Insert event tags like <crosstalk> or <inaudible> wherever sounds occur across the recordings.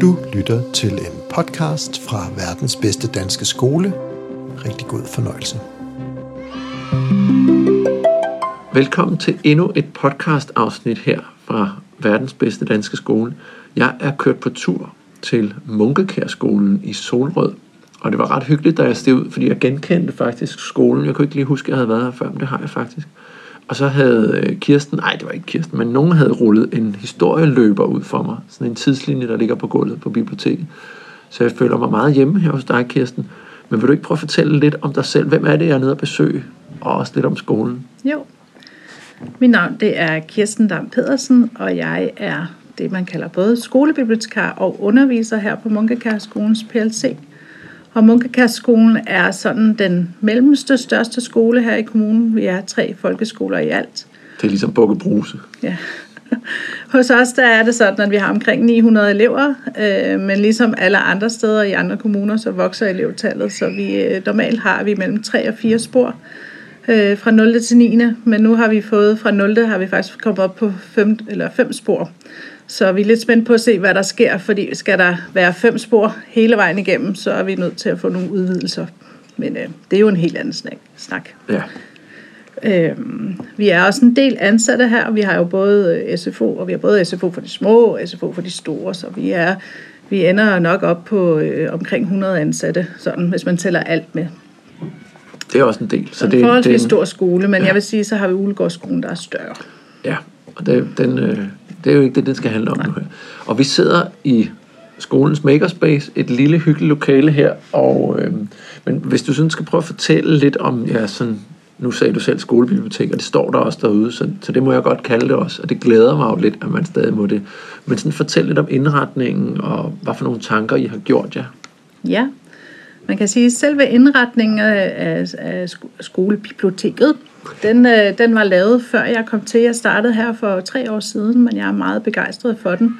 Du lytter til en podcast fra verdens bedste danske skole. Rigtig god fornøjelse. Velkommen til endnu et podcast afsnit her fra verdens bedste danske skole. Jeg er kørt på tur til Munkekærskolen i Solrød. Og det var ret hyggeligt, da jeg steg ud, fordi jeg genkendte faktisk skolen. Jeg kunne ikke lige huske, at jeg havde været her før, men det har jeg faktisk. Og så havde øh, Kirsten, nej det var ikke Kirsten, men nogen havde rullet en historieløber ud for mig. Sådan en tidslinje, der ligger på gulvet på biblioteket. Så jeg føler mig meget hjemme her hos dig, Kirsten. Men vil du ikke prøve at fortælle lidt om dig selv? Hvem er det, jeg er nede og besøge? Og også lidt om skolen. Jo. Mit navn det er Kirsten Dam Pedersen, og jeg er det, man kalder både skolebibliotekar og underviser her på Munkekærskolens PLC. Og Munkekærskolen er sådan den mellemste største skole her i kommunen. Vi er tre folkeskoler i alt. Det er ligesom Bukke Bruse. Ja. <laughs> Hos os der er det sådan, at vi har omkring 900 elever, øh, men ligesom alle andre steder i andre kommuner, så vokser elevtallet, så vi øh, normalt har vi mellem 3 og 4 spor øh, fra 0. til 9. Men nu har vi fået fra 0. har vi faktisk kommet op på 5 eller 5 spor. Så vi er lidt spændt på at se, hvad der sker, fordi skal der være fem spor hele vejen igennem, så er vi nødt til at få nogle udvidelser. Men øh, det er jo en helt anden snak. Ja. Øhm, vi er også en del ansatte her. Vi har jo både øh, SFO, og vi har både SFO for de små og SFO for de store, så vi er vi ender nok op på øh, omkring 100 ansatte, sådan, hvis man tæller alt med. Det er også en del. Så, så det, er en forholdsvis stor skole, men ja. jeg vil sige, så har vi Ulegårdsskolen, der er større. Ja, og det, den, øh, det er jo ikke det, det skal handle om Nej. nu her. Og vi sidder i skolens makerspace, et lille hyggeligt lokale her, og, øh, men hvis du sådan skal prøve at fortælle lidt om, ja, sådan, nu sagde du selv skolebibliotek, og det står der også derude, så, så det må jeg godt kalde det også, og det glæder mig jo lidt, at man stadig må det. Men sådan fortæl lidt om indretningen, og hvad for nogle tanker I har gjort jer. Ja. ja, man kan sige, at selve indretningen af, af skolebiblioteket, den, øh, den var lavet før jeg kom til. Jeg startede her for tre år siden, men jeg er meget begejstret for den.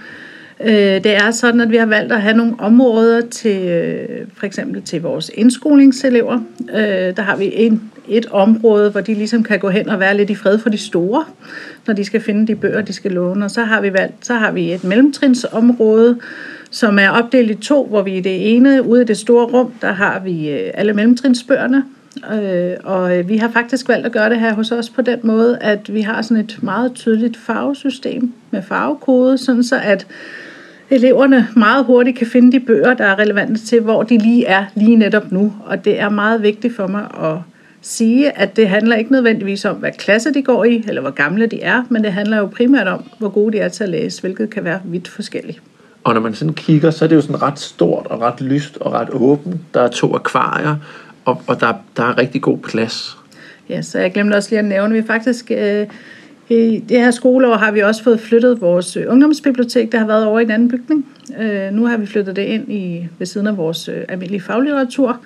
Øh, det er sådan, at vi har valgt at have nogle områder til, øh, for eksempel til vores indskolingselever. Øh, der har vi en, et område, hvor de ligesom kan gå hen og være lidt i fred for de store, når de skal finde de bøger, de skal låne. Og så har vi valgt, så har vi et mellemtrinsområde, som er opdelt i to, hvor vi i det ene, ude i det store rum, der har vi øh, alle mellemtrinsbøgerne, Øh, og øh, vi har faktisk valgt at gøre det her hos os på den måde, at vi har sådan et meget tydeligt farvesystem med farvekode, sådan så at eleverne meget hurtigt kan finde de bøger, der er relevante til, hvor de lige er lige netop nu. Og det er meget vigtigt for mig at sige, at det handler ikke nødvendigvis om, hvad klasse de går i, eller hvor gamle de er, men det handler jo primært om, hvor gode de er til at læse, hvilket kan være vidt forskelligt. Og når man sådan kigger, så er det jo sådan ret stort og ret lyst og ret åbent. Der er to akvarier, og, og der, der er rigtig god plads. Ja, så jeg glemte også lige at nævne, vi faktisk øh, i det her skoleår har vi også fået flyttet vores øh, ungdomsbibliotek, der har været over i en anden bygning. Øh, nu har vi flyttet det ind i ved siden af vores øh, almindelige faglitteratur,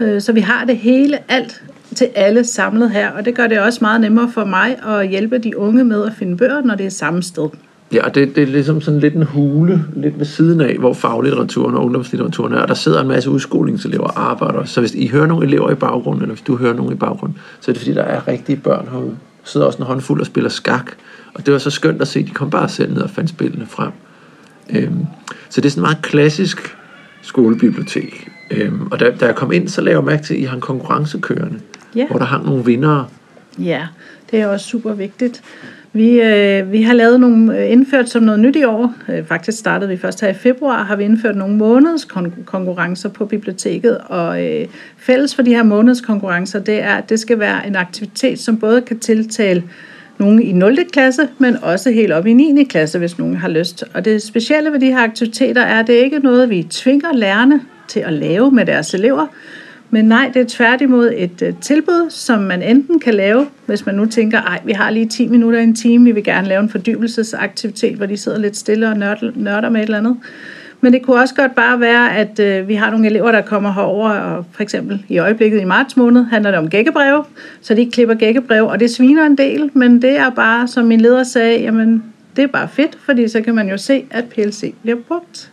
øh, så vi har det hele, alt til alle samlet her, og det gør det også meget nemmere for mig at hjælpe de unge med at finde bøger, når det er samme sted. Ja, det, det er ligesom sådan lidt en hule, lidt ved siden af, hvor faglitteraturen og ungdomslitteraturen er, og der sidder en masse udskolingselever og arbejder. Så hvis I hører nogle elever i baggrunden, eller hvis du hører nogle i baggrunden, så er det fordi, der er rigtige børn herude. Der sidder også en håndfuld og spiller skak, og det var så skønt at se, de kom bare selv ned og fandt spillene frem. Øhm, så det er sådan meget klassisk skolebibliotek. Øhm, og da, da jeg kom ind, så lavede jeg mærke til, at I har en konkurrence kørende, yeah. hvor der hang nogle vindere. Ja, det er også super vigtigt. Vi, øh, vi har lavet nogle øh, indført som noget nyt i år. Øh, faktisk startede vi først her i februar, har vi indført nogle månedskonkurrencer på biblioteket, og øh, fælles for de her månedskonkurrencer, det er, at det skal være en aktivitet, som både kan tiltale nogen i 0. klasse, men også helt op i 9. klasse, hvis nogen har lyst. Og det specielle ved de her aktiviteter er, at det ikke er noget, vi tvinger lærerne til at lave med deres elever, men nej, det er tværtimod et øh, tilbud, som man enten kan lave, hvis man nu tænker, ej, vi har lige 10 minutter i en time, vi vil gerne lave en fordybelsesaktivitet, hvor de sidder lidt stille og nørder, med et eller andet. Men det kunne også godt bare være, at øh, vi har nogle elever, der kommer herover og for eksempel i øjeblikket i marts måned handler det om gækkebreve, så de klipper gækkebreve, og det sviner en del, men det er bare, som min leder sagde, jamen det er bare fedt, fordi så kan man jo se, at PLC bliver brugt.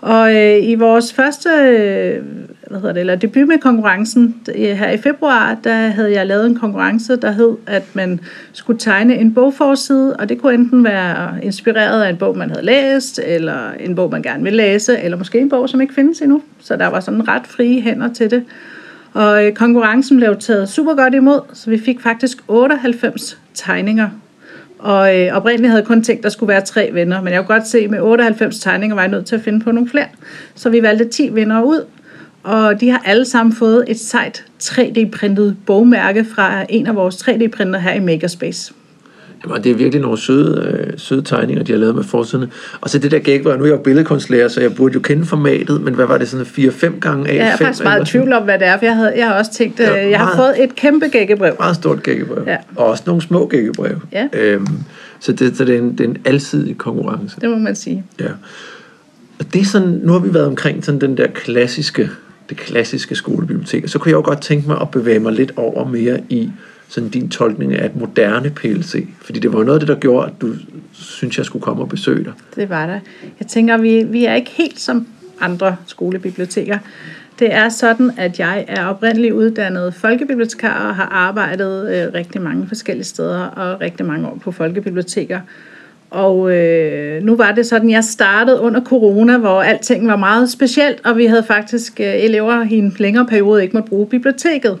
Og øh, i vores første øh, hvad hedder det, eller debut med konkurrencen øh, her i februar, der havde jeg lavet en konkurrence, der hed, at man skulle tegne en bogforside, og det kunne enten være inspireret af en bog, man havde læst, eller en bog, man gerne vil læse, eller måske en bog, som ikke findes endnu. Så der var sådan ret frie hænder til det. Og øh, konkurrencen blev taget super godt imod, så vi fik faktisk 98 tegninger og øh, oprindeligt havde jeg kun tænkt, at der skulle være tre venner, men jeg kunne godt se, at med 98 tegninger var jeg nødt til at finde på nogle flere. Så vi valgte 10 vinder ud, og de har alle sammen fået et sejt 3D-printet bogmærke fra en af vores 3D-printer her i Makerspace. Jamen, det er virkelig nogle søde, øh, søde tegninger, de har lavet med forsiden. Og så det der gæk, hvor nu er jeg jo billedkunstlærer, så jeg burde jo kende formatet, men hvad var det, sådan 4-5 gange af? Jeg er faktisk meget i tvivl om, hvad det er, for jeg, havde, jeg har også tænkt, ja, øh, jeg har fået et kæmpe gækkebrev. Meget stort gækkebrev. Ja. Og også nogle små gækkebrev. Ja. Øhm, så det, så det, er en, det er en alsidig konkurrence. Det må man sige. Ja. Og det er sådan, nu har vi været omkring sådan den der klassiske, det klassiske skolebibliotek, så kunne jeg jo godt tænke mig at bevæge mig lidt over mere i sådan din tolkning af et moderne PLC. Fordi det var noget af det, der gjorde, at du synes, jeg skulle komme og besøge dig. Det var der. Jeg tænker, vi, vi er ikke helt som andre skolebiblioteker. Det er sådan, at jeg er oprindeligt uddannet folkebibliotekar og har arbejdet øh, rigtig mange forskellige steder og rigtig mange år på folkebiblioteker. Og øh, nu var det sådan, jeg startede under corona, hvor alting var meget specielt, og vi havde faktisk øh, elever i en længere periode ikke måtte bruge biblioteket.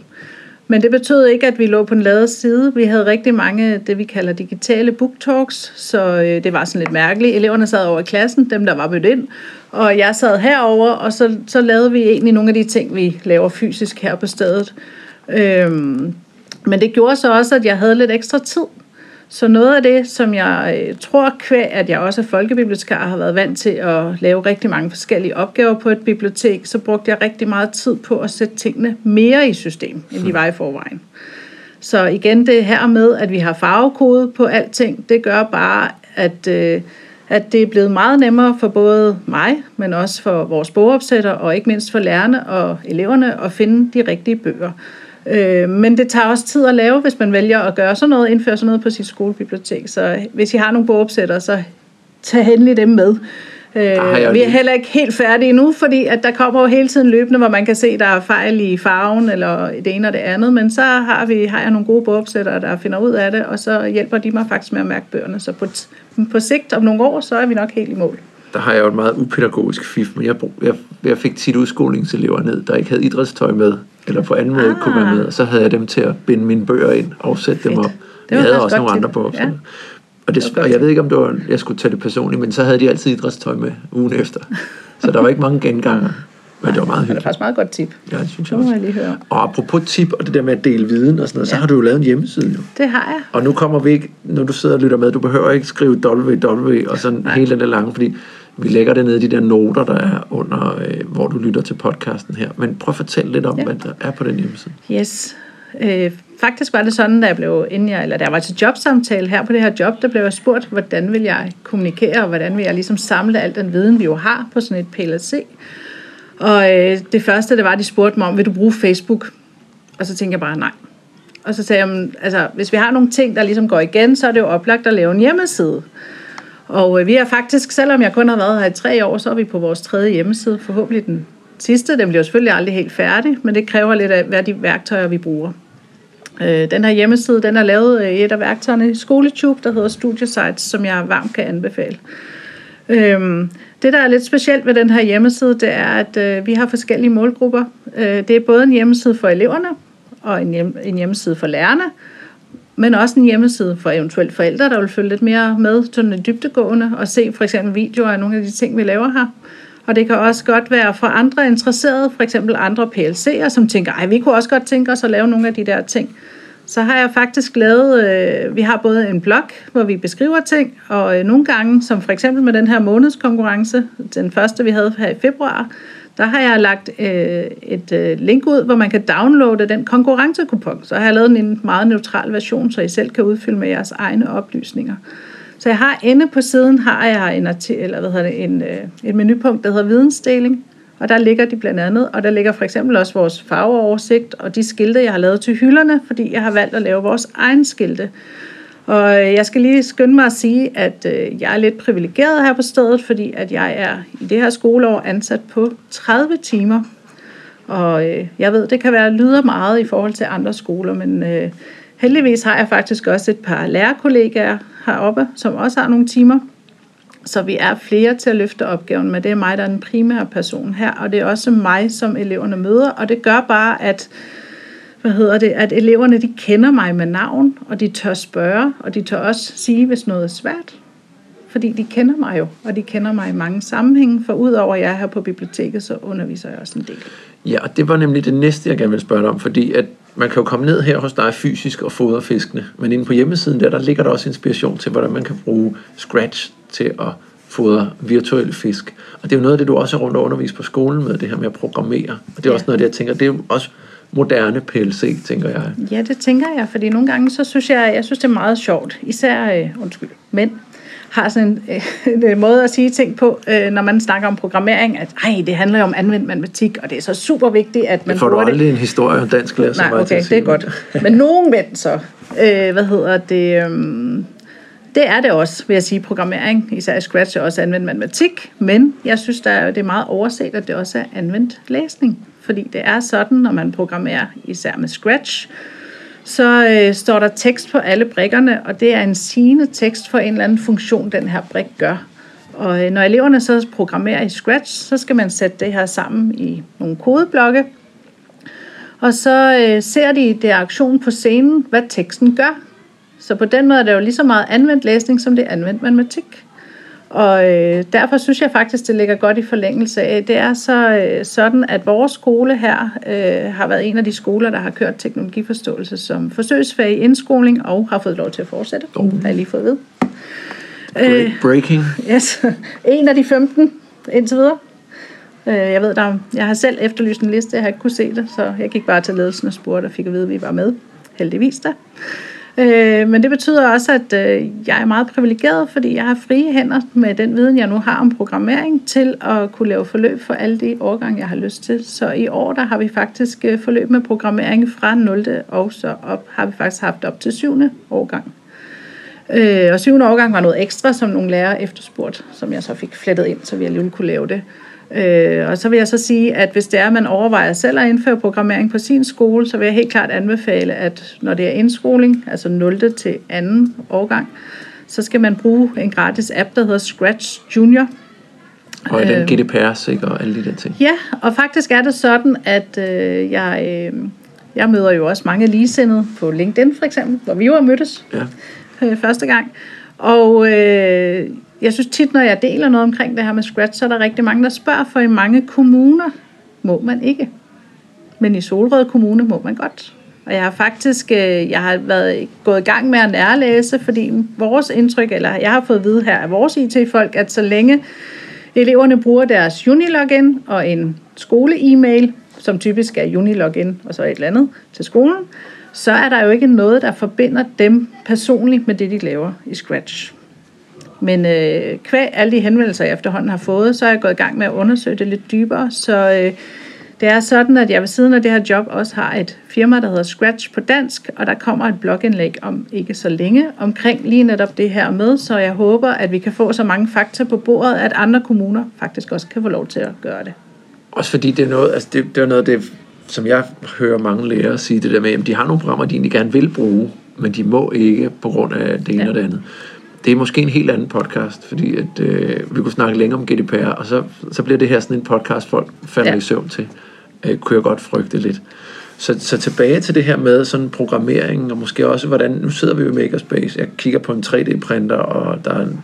Men det betød ikke, at vi lå på den lade side. Vi havde rigtig mange, det vi kalder digitale booktalks, så øh, det var sådan lidt mærkeligt. Eleverne sad over i klassen, dem der var mødt ind, og jeg sad herover, og så, så lavede vi egentlig nogle af de ting, vi laver fysisk her på stedet. Øhm, men det gjorde så også, at jeg havde lidt ekstra tid. Så noget af det, som jeg øh, tror kvæg, at jeg også er folkebibliotekar, har været vant til at lave rigtig mange forskellige opgaver på et bibliotek, så brugte jeg rigtig meget tid på at sætte tingene mere i system, end de var i forvejen. Så igen det her med, at vi har farvekode på alting, det gør bare, at, øh, at det er blevet meget nemmere for både mig, men også for vores bogopsætter, og ikke mindst for lærerne og eleverne at finde de rigtige bøger. Øh, men det tager også tid at lave, hvis man vælger at gøre sådan noget, indføre sådan noget på sit skolebibliotek. Så hvis I har nogle bogopsætter, så tag endelig dem med. Øh, vi er heller ikke helt færdige nu, fordi at der kommer jo hele tiden løbende, hvor man kan se, der er fejl i farven, eller det ene og det andet, men så har, vi, har jeg nogle gode bogopsættere, der finder ud af det, og så hjælper de mig faktisk med at mærke bøgerne. Så på, på sigt om nogle år, så er vi nok helt i mål der har jeg jo et meget upædagogisk fif, men jeg, jeg, jeg fik tit udskolingselever ned, der ikke havde idrætstøj med, eller på anden måde ah. kunne være med, og så havde jeg dem til at binde mine bøger ind og sætte Fedt. dem op. Det jeg havde også nogle andre på. Ja. Og, det, og jeg ved ikke, om det var, jeg skulle tage det personligt, men så havde de altid idrætstøj med ugen efter. Så der var ikke mange genganger. Men det var meget hyggeligt. Det er faktisk meget godt tip. Ja, det synes jeg også. Jeg lige høre. Og apropos tip og det der med at dele viden og sådan noget, ja. så har du jo lavet en hjemmeside jo. Det har jeg. Og nu kommer vi ikke, når du sidder og lytter med, du behøver ikke skrive www og sådan Nej. hele den lange, fordi vi lægger det ned i de der noter, der er under, øh, hvor du lytter til podcasten her. Men prøv at fortælle lidt om, ja. hvad der er på den hjemmeside. Yes. Øh, faktisk var det sådan, da jeg blev inden jeg, eller da jeg var til jobsamtale her på det her job, der blev jeg spurgt, hvordan vil jeg kommunikere, og hvordan vil jeg ligesom samle al den viden, vi jo har på sådan et PLC. Og øh, det første, det var, at de spurgte mig om, vil du bruge Facebook? Og så tænkte jeg bare, nej. Og så sagde jeg, altså, hvis vi har nogle ting, der ligesom går igen, så er det jo oplagt at lave en hjemmeside. Og øh, vi har faktisk, selvom jeg kun har været her i tre år, så er vi på vores tredje hjemmeside, forhåbentlig den sidste. Den bliver selvfølgelig aldrig helt færdig, men det kræver lidt af, hvad de værktøjer, vi bruger. Øh, den her hjemmeside, den er lavet i et af værktøjerne i SkoleTube, der hedder Studiesites, som jeg varmt kan anbefale. Øhm, det, der er lidt specielt ved den her hjemmeside, det er, at øh, vi har forskellige målgrupper. Øh, det er både en hjemmeside for eleverne og en, hjem, en hjemmeside for lærerne, men også en hjemmeside for eventuelt forældre, der vil følge lidt mere med til den dybtegående og se for eksempel videoer af nogle af de ting, vi laver her. Og det kan også godt være for andre interesserede, for eksempel andre PLC'er, som tænker, ej, vi kunne også godt tænke os at lave nogle af de der ting. Så har jeg faktisk lavet, øh, vi har både en blog, hvor vi beskriver ting, og øh, nogle gange, som for eksempel med den her månedskonkurrence, den første vi havde her i februar, der har jeg lagt øh, et øh, link ud, hvor man kan downloade den konkurrencekupon. Så har jeg lavet en meget neutral version, så I selv kan udfylde med jeres egne oplysninger. Så jeg har inde på siden har jeg en, eller hvad hedder det, en, øh, et menupunkt, der hedder vidensdeling. Og der ligger de blandt andet, og der ligger for eksempel også vores farveoversigt og de skilte, jeg har lavet til hylderne, fordi jeg har valgt at lave vores egen skilte. Og øh, jeg skal lige skynde mig at sige, at øh, jeg er lidt privilegeret her på stedet, fordi at jeg er i det her skoleår ansat på 30 timer. Og øh, jeg ved, det kan være lyder meget i forhold til andre skoler, men heldigvis har jeg faktisk også et par lærerkollegaer heroppe, som også har nogle timer. Så vi er flere til at løfte opgaven, men det er mig, der er den primære person her, og det er også mig, som eleverne møder, og det gør bare, at hvad hedder det, at eleverne de kender mig med navn, og de tør spørge, og de tør også sige, hvis noget er svært. Fordi de kender mig jo, og de kender mig i mange sammenhænge, for udover at jeg er her på biblioteket, så underviser jeg også en del. Ja, og det var nemlig det næste, jeg gerne vil spørge dig om, fordi at man kan jo komme ned her hos dig fysisk og fodre fiskene, men inde på hjemmesiden der, der ligger der også inspiration til, hvordan man kan bruge Scratch til at fodre virtuelle fisk. Og det er jo noget af det, du også er rundt og undervise på skolen med, det her med at programmere. Og det er ja. også noget af det, jeg tænker, det er jo også moderne PLC, tænker jeg. Ja, det tænker jeg, fordi nogle gange, så synes jeg, jeg synes, det er meget sjovt. Især, øh, undskyld, mænd har sådan <laughs> en, øh, en måde at sige ting på, øh, når man snakker om programmering, at ej, det handler jo om anvendt matematik, og det er så super vigtigt, at man det får du aldrig det. en historie om dansk lærer, Nej, okay, det er godt. Men nogen mænd så, øh, hvad hedder det, øh, det er det også, vil jeg sige, programmering, især i Scratch er også anvendt matematik, men jeg synes, der er, det er meget overset, at det også er anvendt læsning. Fordi det er sådan, når man programmerer især med Scratch, så øh, står der tekst på alle brikkerne, og det er en sigende tekst for en eller anden funktion, den her brik gør. Og øh, når eleverne så programmerer i Scratch, så skal man sætte det her sammen i nogle kodeblokke, og så øh, ser de det aktion på scenen, hvad teksten gør. Så på den måde er det jo lige så meget anvendt læsning, som det er anvendt matematik. Og øh, derfor synes jeg faktisk, det ligger godt i forlængelse af. Det er så øh, sådan, at vores skole her øh, har været en af de skoler, der har kørt teknologiforståelse som forsøgsfag i indskoling og har fået lov til at fortsætte. Oh. Har jeg lige fået ved. Øh, breaking. Yes. <laughs> En af de 15 indtil videre. Øh, jeg ved, der, jeg har selv efterlyst en liste, jeg har ikke kunne se det, så jeg gik bare til ledelsen og spurgte og fik at vide, at vi var med. Heldigvis da. Øh, men det betyder også, at øh, jeg er meget privilegeret, fordi jeg har frie hænder med den viden, jeg nu har om programmering, til at kunne lave forløb for alle de årgange, jeg har lyst til. Så i år, der har vi faktisk øh, forløb med programmering fra 0. og så op, har vi faktisk haft op til 7. årgang. Øh, og 7. årgang var noget ekstra, som nogle lærere efterspurgte, som jeg så fik flettet ind, så vi alligevel kunne lave det. Øh, og så vil jeg så sige, at hvis det er, at man overvejer selv at indføre programmering på sin skole, så vil jeg helt klart anbefale, at når det er indskoling, altså 0. til 2. årgang, så skal man bruge en gratis app, der hedder Scratch Junior. Og den øh, GDPR sikker og alle de der ting. Ja, og faktisk er det sådan, at øh, jeg, øh, jeg møder jo også mange ligesindede på LinkedIn for eksempel, hvor vi jo har mødtes ja øh, første gang. Og øh, jeg synes tit, når jeg deler noget omkring det her med Scratch, så er der rigtig mange, der spørger, for i mange kommuner må man ikke. Men i Solrød Kommune må man godt. Og jeg har faktisk øh, jeg har været gået i gang med at nærlæse, fordi vores indtryk, eller jeg har fået at vide her af vores IT-folk, at så længe eleverne bruger deres Unilogin og en skole-e-mail, som typisk er Unilogin og så et eller andet til skolen, så er der jo ikke noget, der forbinder dem personligt med det, de laver i Scratch. Men øh, kvæg alle de henvendelser, jeg efterhånden har fået, så er jeg gået i gang med at undersøge det lidt dybere. Så øh, det er sådan, at jeg ved siden af det her job også har et firma, der hedder Scratch på dansk, og der kommer et blogindlæg om ikke så længe omkring lige netop det her med, så jeg håber, at vi kan få så mange fakta på bordet, at andre kommuner faktisk også kan få lov til at gøre det. Også fordi det er noget, altså det, det er noget det, som jeg hører mange lærere sige det der med, at de har nogle programmer, de egentlig gerne vil bruge, men de må ikke på grund af det ene ja. og det andet det er måske en helt anden podcast, fordi at, øh, vi kunne snakke længere om GDPR, og så, så bliver det her sådan en podcast, folk falder ja. i søvn til. Øh, kunne jeg godt frygte lidt. Så, så tilbage til det her med sådan programmering, og måske også, hvordan, nu sidder vi jo i Makerspace, jeg kigger på en 3D-printer, og der er en,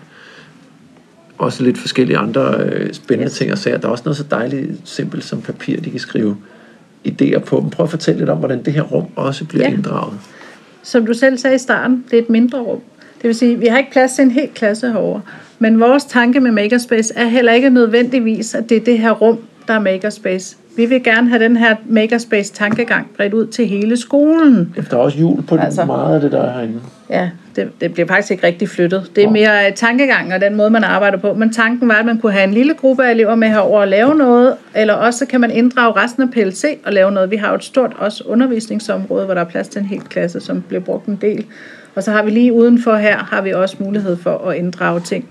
også lidt forskellige andre øh, spændende yes. ting at sige. Der er også noget så dejligt simpelt som papir, de kan skrive idéer på. Men prøv at fortælle lidt om, hvordan det her rum også bliver ja. inddraget. Som du selv sagde i starten, det er et mindre rum. Det vil sige, vi har ikke plads til en hel klasse herovre. Men vores tanke med Makerspace er heller ikke nødvendigvis, at det er det her rum, der er Makerspace. Vi vil gerne have den her Makerspace-tankegang bredt ud til hele skolen. Der er også jul på altså, meget af det, der er herinde. Ja, det, det bliver faktisk ikke rigtig flyttet. Det er mere tankegangen og den måde, man arbejder på. Men tanken var, at man kunne have en lille gruppe af elever med herover og lave noget, eller også kan man inddrage resten af PLC og lave noget. Vi har jo et stort også undervisningsområde, hvor der er plads til en hel klasse, som bliver brugt en del. Og så har vi lige udenfor her, har vi også mulighed for at inddrage ting.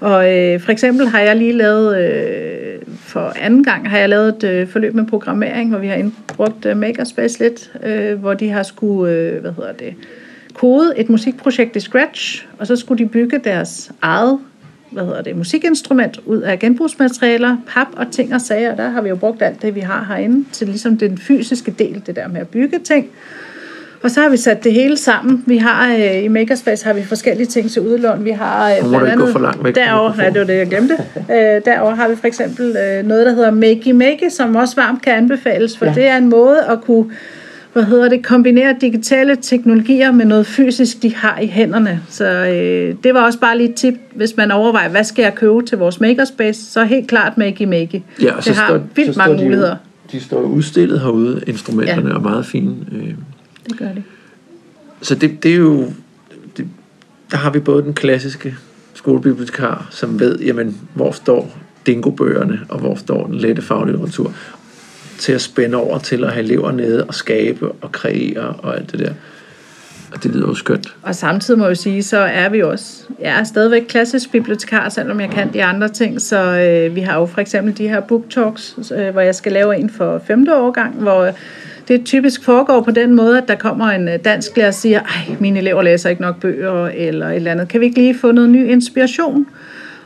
Og øh, for eksempel har jeg lige lavet, øh, for anden gang har jeg lavet et øh, forløb med programmering, hvor vi har brugt øh, Makerspace lidt, øh, hvor de har skulle, øh, hvad hedder det, kode et musikprojekt i Scratch, og så skulle de bygge deres eget hvad hedder det, musikinstrument ud af genbrugsmaterialer, pap og ting og sager. Der har vi jo brugt alt det, vi har herinde, til ligesom den fysiske del, det der med at bygge ting. Og så har vi sat det hele sammen. Vi har øh, i Makerspace har vi forskellige ting til udlån. Vi har øh, blandt andet, for langt væk derovre, nej, det var det, jeg glemte. øh, derovre har vi for eksempel øh, noget, der hedder Makey Makey, som også varmt kan anbefales, for ja. det er en måde at kunne hvad hedder det, kombinere digitale teknologier med noget fysisk, de har i hænderne. Så øh, det var også bare lige et tip, hvis man overvejer, hvad skal jeg købe til vores makerspace, så helt klart Makey Makey. Ja, det så har står, vildt så mange de, muligheder. De står udstillet herude, instrumenterne, ja. Er meget fine. Øh. Det gør det. Så det, det er jo, det, der har vi både den klassiske skolebibliotekar, som ved, jamen, hvor står dingobøgerne, og hvor står den lette faglitteratur, til at spænde over til at have elever nede og skabe og kreere og alt det der. Og det lyder jo skønt. Og samtidig må jeg jo sige, så er vi også, jeg er stadigvæk klassisk bibliotekar, selvom jeg kan de andre ting, så øh, vi har jo for eksempel de her book talks, øh, hvor jeg skal lave en for femte årgang, hvor det typisk foregår på den måde, at der kommer en øh, dansk lærer og siger, ej, mine elever læser ikke nok bøger, eller et eller andet. Kan vi ikke lige få noget ny inspiration?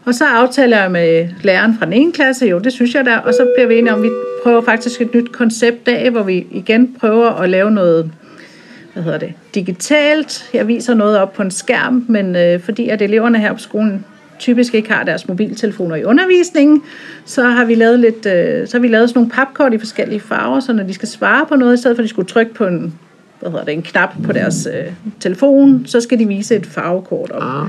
Og så aftaler jeg med læreren fra den ene klasse, jo, det synes jeg der, og så bliver vi enige om, at vi prøver faktisk et nyt koncept af, hvor vi igen prøver at lave noget, hvad hedder det, digitalt. Jeg viser noget op på en skærm, men øh, fordi at eleverne her på skolen typisk ikke har deres mobiltelefoner i undervisningen, så har vi lavet lidt, øh, så har vi lavet sådan nogle papkort i forskellige farver, så når de skal svare på noget, i stedet for at de skulle trykke på en, hvad hedder det, en knap på deres øh, telefon, så skal de vise et farvekort op. Ah.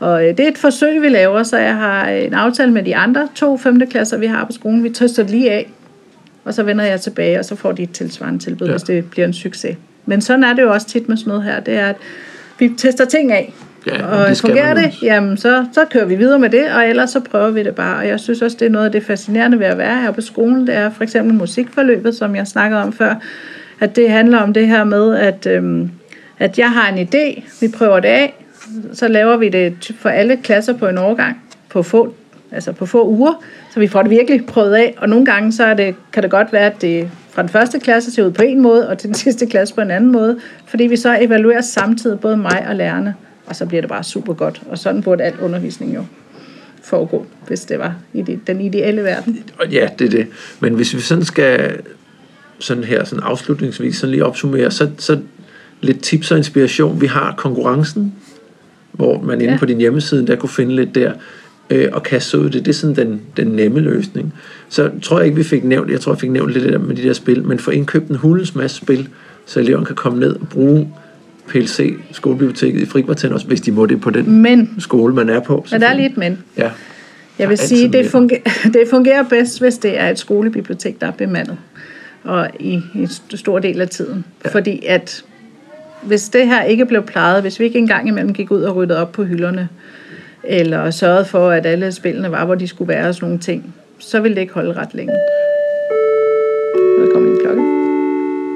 Og øh, det er et forsøg, vi laver, så jeg har en aftale med de andre to femte klasser, vi har på skolen. Vi tester det lige af, og så vender jeg tilbage, og så får de et tilsvarende tilbud, Ja. hvis det bliver en succes. Men sådan er det jo også tit med sådan noget her, det er, at vi tester ting af. Ja, og det fungerer det, jamen så, så kører vi videre med det, og ellers så prøver vi det bare. Og jeg synes også, det er noget af det fascinerende ved at være her på skolen. Det er for eksempel musikforløbet, som jeg snakkede om før. At det handler om det her med, at, øhm, at jeg har en idé, vi prøver det af, så laver vi det for alle klasser på en årgang på få, altså på få uger, så vi får det virkelig prøvet af. Og nogle gange så er det, kan det godt være, at det fra den første klasse ser ud på en måde, og til den <laughs> sidste klasse på en anden måde, fordi vi så evaluerer samtidig både mig og lærerne, og så bliver det bare super godt. Og sådan burde al undervisning jo foregå, hvis det var i det- den ideelle verden. Og ja, det er det. Men hvis vi sådan skal sådan her sådan afslutningsvis sådan lige opsummere, så, så lidt tips og inspiration. Vi har konkurrencen, hvor man inde Ja. på din hjemmeside, der kunne finde lidt der, øh, og kaste ud det. Det er sådan den, den nemme løsning. Så tror jeg ikke, vi fik nævnt, jeg tror, jeg fik nævnt lidt der med de der spil, men få indkøbt en hulens masse spil, så eleverne kan komme ned og bruge PLC, skolebiblioteket i frikvarteren også, hvis de må det på den Men, skole, man er på. men der er lige et men. Ja. Jeg vil sige, det fungerer, <laughs> det fungerer bedst, hvis det er et skolebibliotek, der er bemandet. Og i en st- stor del af tiden. Ja. Fordi at hvis det her ikke blev plejet, hvis vi ikke engang imellem gik ud og ryddede op på hylderne, eller sørgede for, at alle spillene var, hvor de skulle være og sådan nogle ting, så ville det ikke holde ret længe. Der kom en klokke.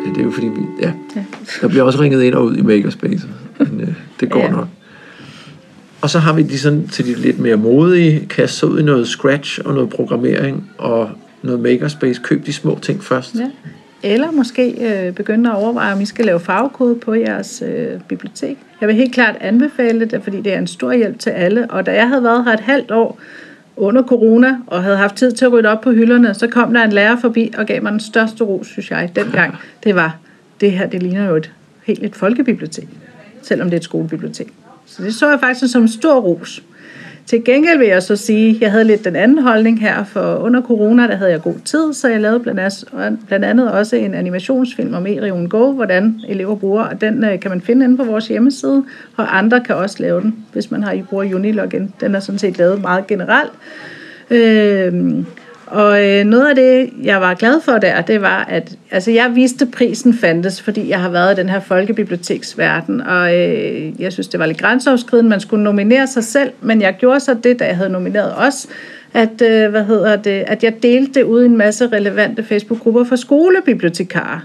Ja, det er jo fordi, vi, ja, Ja. der bliver også ringet ind og ud i Makerspace, men øh, det går ja. Nok. Og så har vi de sådan, til de lidt mere modige, kaste sig ud i noget Scratch og noget programmering og noget Makerspace. Køb de små ting først. Ja. Eller måske øh, begynde at overveje, om I skal lave farvekode på jeres øh, bibliotek. Jeg vil helt klart anbefale det, fordi det er en stor hjælp til alle. Og da jeg havde været her et halvt år under corona, og havde haft tid til at rydde op på hylderne, så kom der en lærer forbi og gav mig den største ros, synes jeg, dengang. <laughs> Det var, det her, det ligner jo et helt et folkebibliotek, selvom det er et skolebibliotek. Så det så jeg faktisk som en stor ros. Til gengæld vil jeg så sige, at jeg havde lidt den anden holdning her, for under corona, der havde jeg god tid, så jeg lavede blandt andet, også en animationsfilm om Erion Go, hvordan elever bruger, og den øh, kan man finde inde på vores hjemmeside, og andre kan også lave den, hvis man har I bruger Unilogin. Den er sådan set lavet meget generelt. Øh, og øh, noget af det, jeg var glad for der, det var, at altså, jeg viste, prisen fandtes, fordi jeg har været i den her folkebiblioteksverden, og øh, jeg synes, det var lidt grænseoverskridende. Man skulle nominere sig selv, men jeg gjorde så det, da jeg havde nomineret os, at, øh, hvad hedder det, at jeg delte det ud i en masse relevante Facebook-grupper for skolebibliotekarer.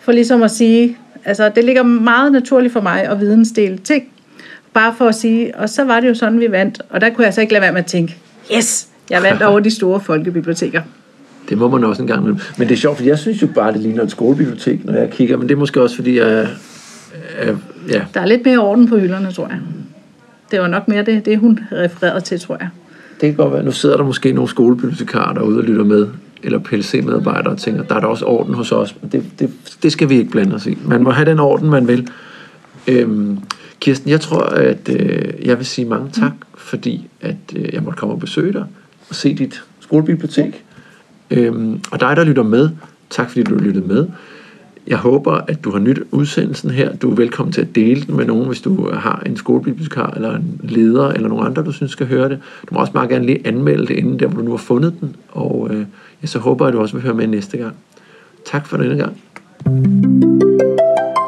For ligesom at sige, altså det ligger meget naturligt for mig at vidensdele ting. bare for at sige, og så var det jo sådan, vi vandt. Og der kunne jeg så ikke lade være med at tænke, yes, jeg vandt over de store folkebiblioteker. Det må man også en gang imellem. Men det er sjovt, for jeg synes jo bare, det ligner et skolebibliotek, når jeg kigger. Men det er måske også, fordi jeg... jeg ja. Der er lidt mere orden på hylderne, tror jeg. Det var nok mere det, det hun refererede til, tror jeg. Det kan godt være. Nu sidder der måske nogle skolebibliotekarer derude og lytter med, eller PLC-medarbejdere og tænker, der er der også orden hos os. Men det, det, det skal vi ikke blande os i. Man må have den orden, man vil. Øhm, Kirsten, jeg tror, at øh, jeg vil sige mange tak, mm. fordi at øh, jeg måtte komme og besøge dig se dit skolebibliotek. Øhm, og dig, der lytter med, tak fordi du lyttede med. Jeg håber, at du har nyt udsendelsen her. Du er velkommen til at dele den med nogen, hvis du øh, har en skolebibliotekar eller en leder eller nogen andre, du synes skal høre det. Du må også meget gerne lige anmelde det inden der, hvor du nu har fundet den. Og øh, jeg så håber, at du også vil høre med næste gang. Tak for denne gang. thank you